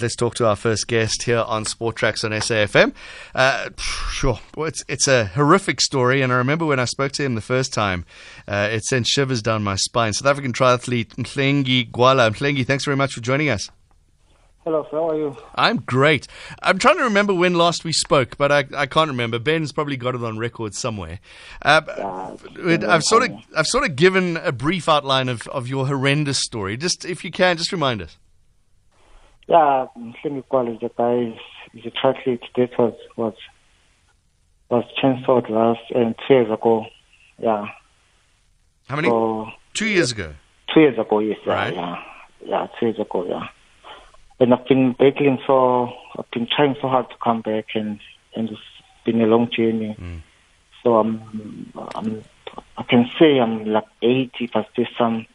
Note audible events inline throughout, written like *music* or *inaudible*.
Let's talk to our first guest here on Sport Tracks on SAFM. Uh, sure, well, it's it's a horrific story, and I remember when I spoke to him the first time, uh, it sent shivers down my spine. South African triathlete Mhlengi Gwala. Mhlengi, thanks very much for joining us. Hello. How are you? I'm great. I'm trying to remember when last we spoke, but I, I can't remember. Ben's probably got it on record somewhere. Uh, I've sort of I've sort of given a brief outline of, of your horrendous story. Just if you can, just remind us. Yeah, Mhlengi Gwala is a guy. He's a triathlete. This was was was chainsawed last uh, two years ago. Yeah. How many? So, Two years ago. two years ago, yes. Yeah, Right. yeah, yeah, two years ago, yeah. And I've been battling so I've been trying so hard to come back, and and it's been a long journey. Mm. So I'm I'm I can say I'm like 80, but there's some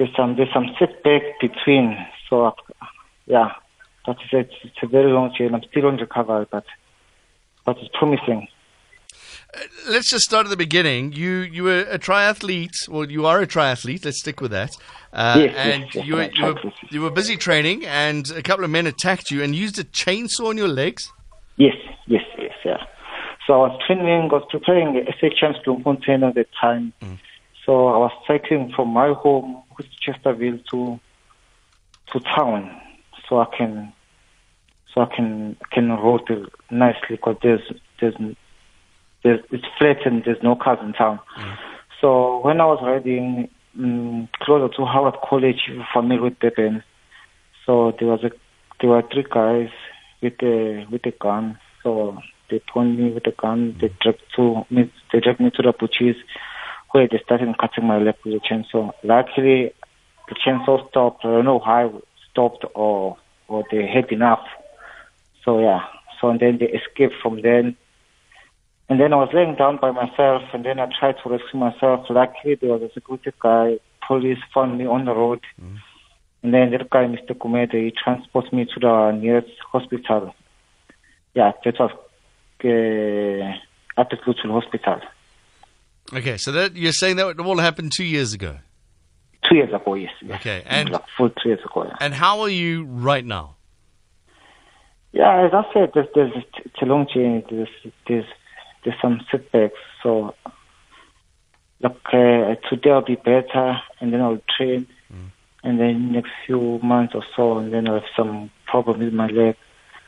there's some there's some setback between. So yeah, but it's, it's it's a very long journey. I'm still on recovery, but but it's promising. Let's just start at the beginning. You you were a triathlete. Well, you are a triathlete. Let's stick with that. Uh, Yes, yes, and yes, you were you were, you were busy training, and a couple of men attacked you and used a chainsaw on your legs. Yes, yes, yes, yeah. So I was training, I was preparing a SA Champs Bloemfontein at the time. So I was cycling from my home, is Chesterville, to to town, so I can so I can can road it nicely because there's there's there's it's flat and there's no cars in town. So when I was riding um, closer to Howard College, familiar with Durban, so there was a there were three guys with a with a gun. So they pointed me with a gun. They dragged to me. They dragged me to the butchers, where they started cutting my leg with a chainsaw. Luckily, the chainsaw stopped. I don't know how it stopped or or they had enough. So yeah. So and then they escaped from then. And then I was laying down by myself, and then I tried to rescue myself. Luckily, there was a security guy. Police found me on the road. And then that guy, Mr. Kumede, he transported me to the nearest hospital. Yeah, that was uh, at the Hospital. Okay, so that you're saying that would all happened two years ago. Two years ago, yes. yes. Okay, and- like full two years ago. Yeah. And how are you right now? Yeah, as I said, there's, there's it's a long journey. There's there's there's some setbacks. So, look, uh, today I'll be better, and then I'll train, and then next few months or so, and then I'll have some problem with my leg,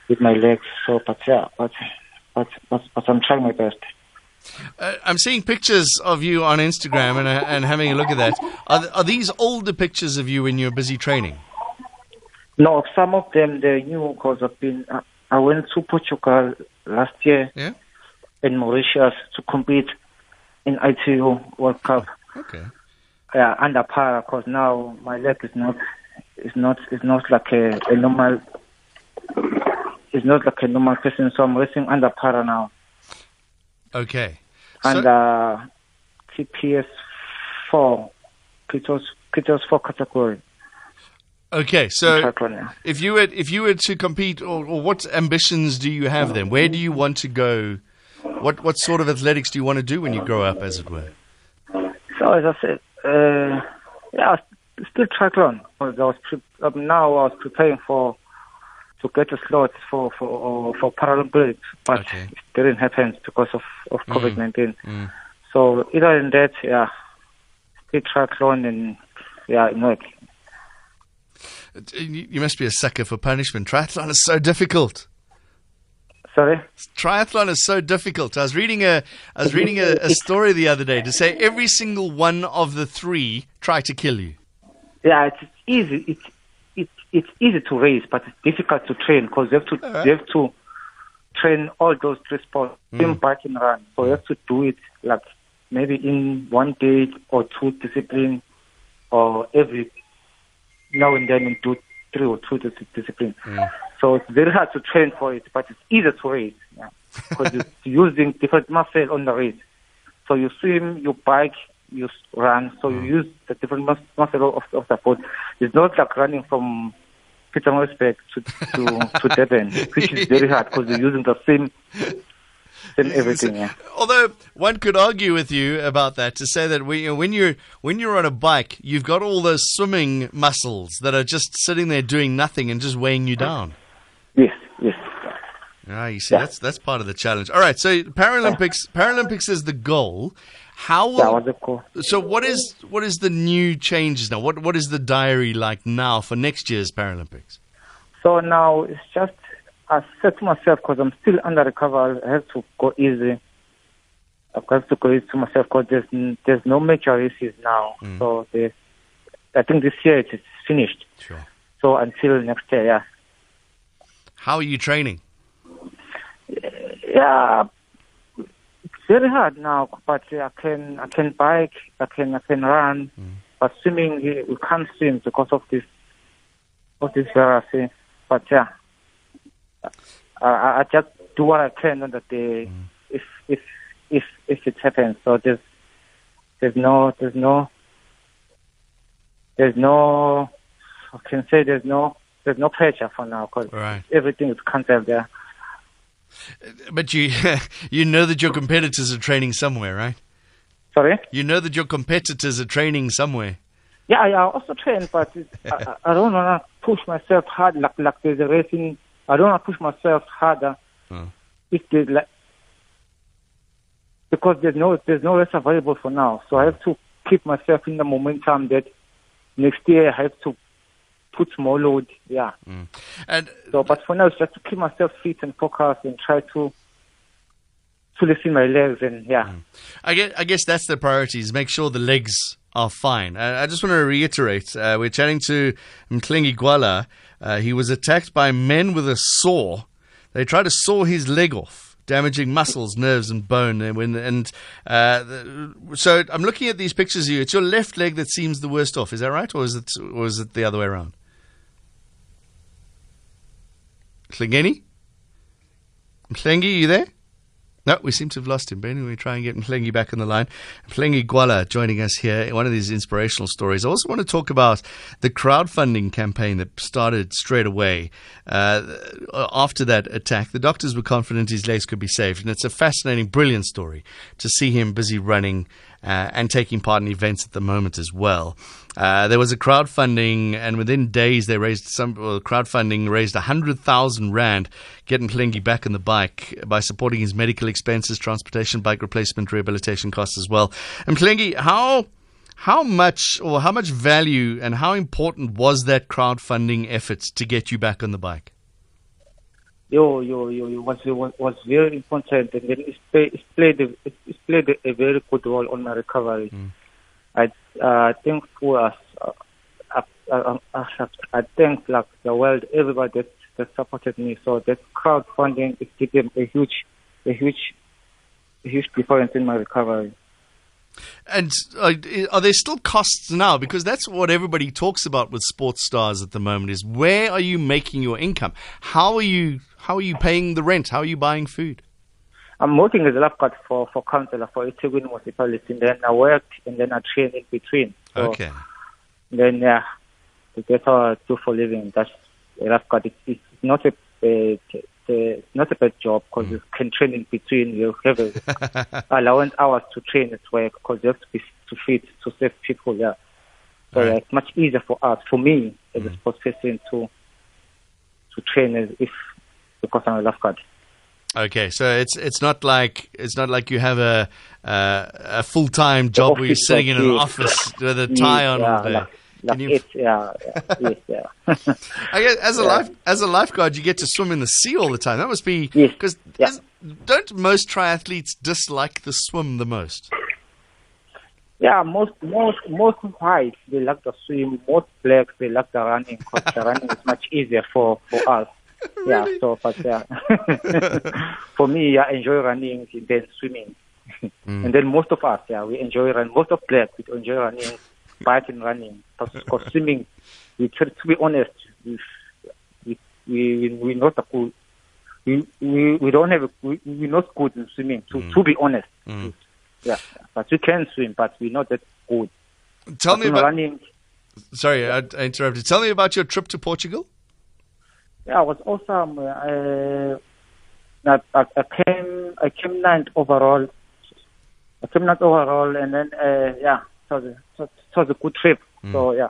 with my legs. So, but yeah, but but but, but I'm trying my best. Uh, I'm seeing pictures of you on Instagram and uh, and having a look at that. Are, th- are these older pictures of you when you're busy training? No, some of them they're new because I've been. I, I went to Portugal last year Yeah. in Mauritius to compete in ITU World Cup. Okay. yeah, under para because now my leg is not is not is not like a, a normal it's not like a normal person so I'm racing under para now Okay. and So, uh TPS four Kitos Kitos four category okay. So if you were if you were to compete, or, or what ambitions do you have then? Where do you want to go? What what sort of athletics do you want to do when you grow up, as it were? So as I said, uh, yeah, still triathlon. I was pre- um, now I was preparing for to get a slot for for for Paralympics, but Okay. It didn't happen because of of Mm. COVID nineteen. Mm. So either than that, yeah, triathlon and yeah, you know, You must be a sucker for punishment. Triathlon is so difficult. sorry. Triathlon is so difficult. I was reading a I was reading a, a *laughs* story the other day to say every single one of the three try to kill you. Yeah, it's easy. It's it's it's easy to race, but it's difficult to train because you have to Alright. you have to train all those three sports, hmm. swim, bike, and run. So you have to do it like maybe in one day or two discipline, or every now and then you do three or two dis- discipline. Hmm. So it's very hard to train for it, but it's easy to race yeah. because you're *laughs* using different muscle on the race. So you swim, you bike, you run. So you hmm. use the different mus- muscle of, of the body. It's not like running from Pietermaritzburg to to to Durban, which is very hard because you're using the same same everything. Yeah. Although one could argue with you about that to say that we, you know, when you're when you're on a bike, you've got all those swimming muscles that are just sitting there doing nothing and just weighing you down. Yes, yes. Ah, you see, that's that's part of the challenge. All right, so Paralympics Paralympics is the goal. How will, That was the goal. so what is what is the new changes now? What what is the diary like now for next year's Paralympics? So now it's just I said to myself because I'm still under recovery. I have to go easy. I've got to go easy to myself because there's there's no major races now. Mm. So there's, I think this year it is finished. Sure. So until next year, yeah, How are you training? yeah. Very hard now, but I can I can bike, I can I can run, mm. but swimming we we can't swim because of this of this virus. eh. But yeah, I, I I just do what I can on the day mm. if if if if it happens. So there's there's no there's no there's no I can say there's no there's no pressure for now because Right. everything is cancelled there. But you *laughs* you know that your competitors are training somewhere, right? Sorry. You know that your competitors are training somewhere. Yeah, I also train, but I, I I don't want to push myself hard like like there's a racing. I don't want to push myself harder Oh. if there's like because there's no there's no race available for now. So I have to keep myself in the momentum that next year I have to put more load. Yeah. And So, but for now it's just to keep myself fit and focused and try to to listen my legs and yeah. I guess, I guess that's the priority is make sure the legs are fine. I, I just want to reiterate, uh, we're chatting to Mhlengi Gwala. Uh, he was attacked by men with a saw. They tried to saw his leg off, damaging muscles, nerves, and bone. And, when, and uh, so I'm looking at these pictures of you. It's your left leg that seems the worst off. Is that right, or is it, or is it the other way around? Mhlengi? Mhlengi, you there? No, we seem to have lost him. But anyway, try and get Mhlengi back on the line. Mhlengi Gwala joining us here. One of these inspirational stories. I also want to talk about the crowdfunding campaign that started straight away uh, after that attack. The doctors were confident his legs could be saved, and it's a fascinating, brilliant story to see him busy running uh, and taking part in events at the moment as well. Uh, there was a crowdfunding, and within days they raised some well, crowdfunding raised hundred thousand rand, getting Mhlengi back on the bike by supporting his medical expenses, transportation, bike replacement, rehabilitation costs as well. And Mhlengi, how how much or how much value and how important was that crowdfunding effort to get you back on the bike? Yo, yo, yo, yo was, was was very important, and then it, play, it played a, it, played a, very good role on my recovery. I uh, think for us, uh, uh, uh, uh, I thank like the world, everybody that, that supported me. So that crowdfunding it did a huge, a huge, a huge difference in my recovery. And uh, are there still costs now? Because that's what everybody talks about with sports stars at the moment: is where are you making your income? How are you? How are you paying the rent? How are you buying food? I'm working as a lifeguard for for councillor for eThekwini municipality, and then I work and then I train in between. So Okay. Then yeah, that's how I do for living. That's a lifeguard. It's, it's not a, a, a not a bad job because you can train in between. You have a *laughs* allowance hours to train at work because you have to be to fit to save people. Yeah, so Right. it's much easier for us, for me as a sports person to to train as if because I'm a lifeguard. Okay, so it's it's not like it's not like you have a uh, a full time job where you're sitting in an office with a *laughs* tie on yeah, all day. Like Can you- it, yeah, yeah, yes, yeah. *laughs* I guess as a Yeah. life as a lifeguard, you get to swim in the sea all the time. That must be Yes. because Yeah. don't most triathletes dislike the swim the most? Yeah, most most most whites they like the swim. Most blacks they like the running because the running is much easier for for us. *laughs* really? Yeah, so but yeah, *laughs* for me, I enjoy running and then swimming, mm. and then most of us, yeah, we enjoy running. Most of blacks we enjoy running, biking, running. Because swimming, we try to be honest, we we we we not a good. We, we we don't have a, we we're not good in swimming. To to be honest, Mm. yeah, but we can swim, but we're not that good. Tell But me about. running. Sorry, I, I interrupted. Tell me about your trip to Portugal. Yeah, it was awesome. Uh, I, I, I came I came ninth overall. I came ninth overall, and then uh, yeah, it was, a, a good trip. Mm. So yeah.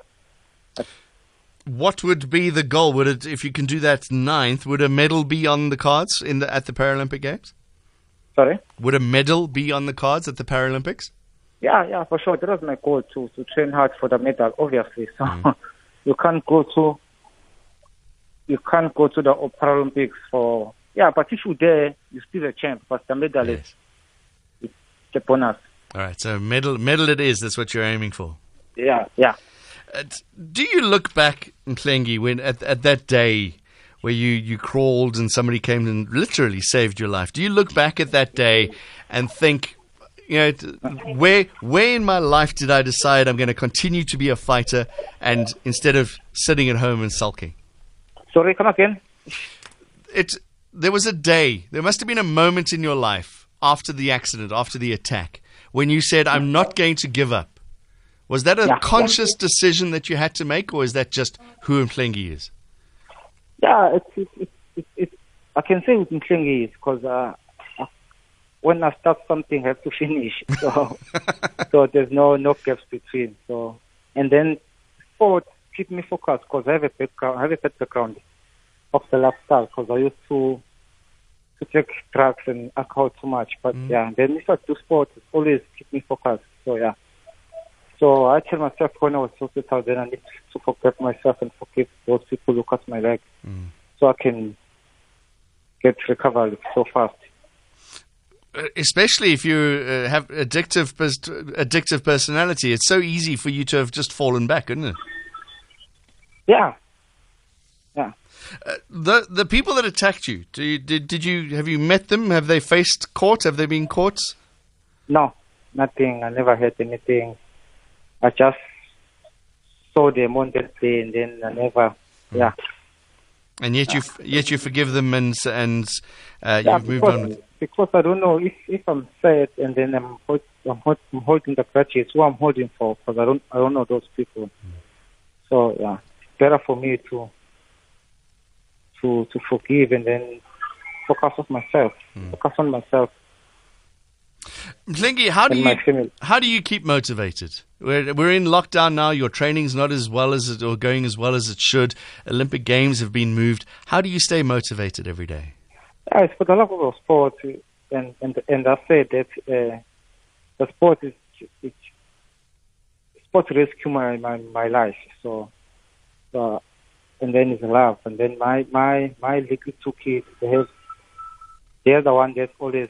What would be the goal? Would it, if you can do that ninth, would a medal be on the cards in the at the Paralympic Games? Sorry. Would a medal be on the cards at the Paralympics? Yeah, yeah, for sure. That was my goal to to train hard for the medal, obviously. So mm. *laughs* you can't go to you can't go to the Paralympics for yeah, but if you're there, you're still a champ. But the medal Yes. is the bonus. All right, so medal medal it is. That's what you're aiming for. Yeah, yeah. Uh, do you look back, Mhlengi, when at, at that day where you, you crawled and somebody came and literally saved your life? Do you look back at that day and think, you know, where where in my life did I decide I'm going to continue to be a fighter and instead of sitting at home and sulking? Sorry, come again. It there was a day, there must have been a moment in your life after the accident, after the attack, when you said, "I'm not going to give up." Was that a Yeah. conscious decision that you had to make, or is that just who Mhlengi is? Yeah, it's it's it's, it's, I can say who Mhlengi is because uh, uh, when I start something, I have to *laughs* finish. So *laughs* so there's no no gaps between. So and then sport keep me focused because I have a background. I have a background of the lifestyle because I used to to take drugs and alcohol too much. But yeah, then if I do sport, it always keep me focused. So yeah. So I tell myself when I was hospital, then I need to forgive myself and forgive those people who cut my leg, so I can get recovered so fast. Uh, Especially if you uh, have addictive pers- addictive personality, it's so easy for you to have just fallen back, isn't it? Yeah, yeah. The the people that attacked you, do you, did did you have you met them? Have they faced court? Have they been caught? No, nothing. I never had anything. I just saw them on that day, and then I never. Hmm. Yeah, And yet you yet you forgive them and and uh, yeah. you've moved Because, on. With, because I don't know if if I'm sad and then I'm hold, I'm, hold, I'm holding the grudges. Who I'm holding for? Because I don't I don't know those people. Hmm. So yeah, it's better for me to to to forgive and then focus on myself. Focus on myself Mhlengi, how do you how do you keep motivated? We're we're in lockdown now. Your training's not as well as it or going as well as it should. Olympic Games have been moved. How do you stay motivated every day? Yeah, it's for the love of sport, and and and I say that uh, the sport is it, sport rescue my, my my life. So, uh, and then it's love, and then my my my little two kids they have they're the one that always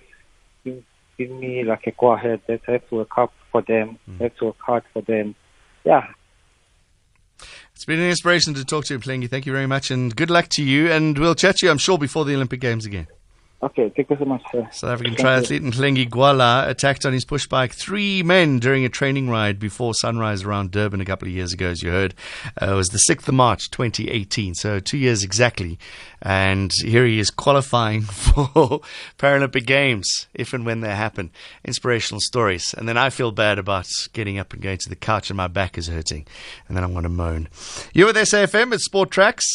give, give me like a go ahead. That I have to work up for them, hmm. I have to work hard for them. Yeah, It's been an inspiration to talk to you, Mhlengi. Thank you very much, and good luck to you. And we'll chat to you, I'm sure, before the Olympic Games again. Okay. Thank you so much, sir. South African Thank you. triathlete Mhlengi Gwala attacked on his push bike three men during a training ride before sunrise around Durban a couple of years ago, as you heard. Uh, it was the 6th of March 2018, so two years exactly. And here he is qualifying *laughs* for Paralympic Games, if and when they happen. Inspirational stories. And then I feel bad about getting up and going to the couch and my back is hurting. And then I want to moan. You're with SAFM at Sport Tracks.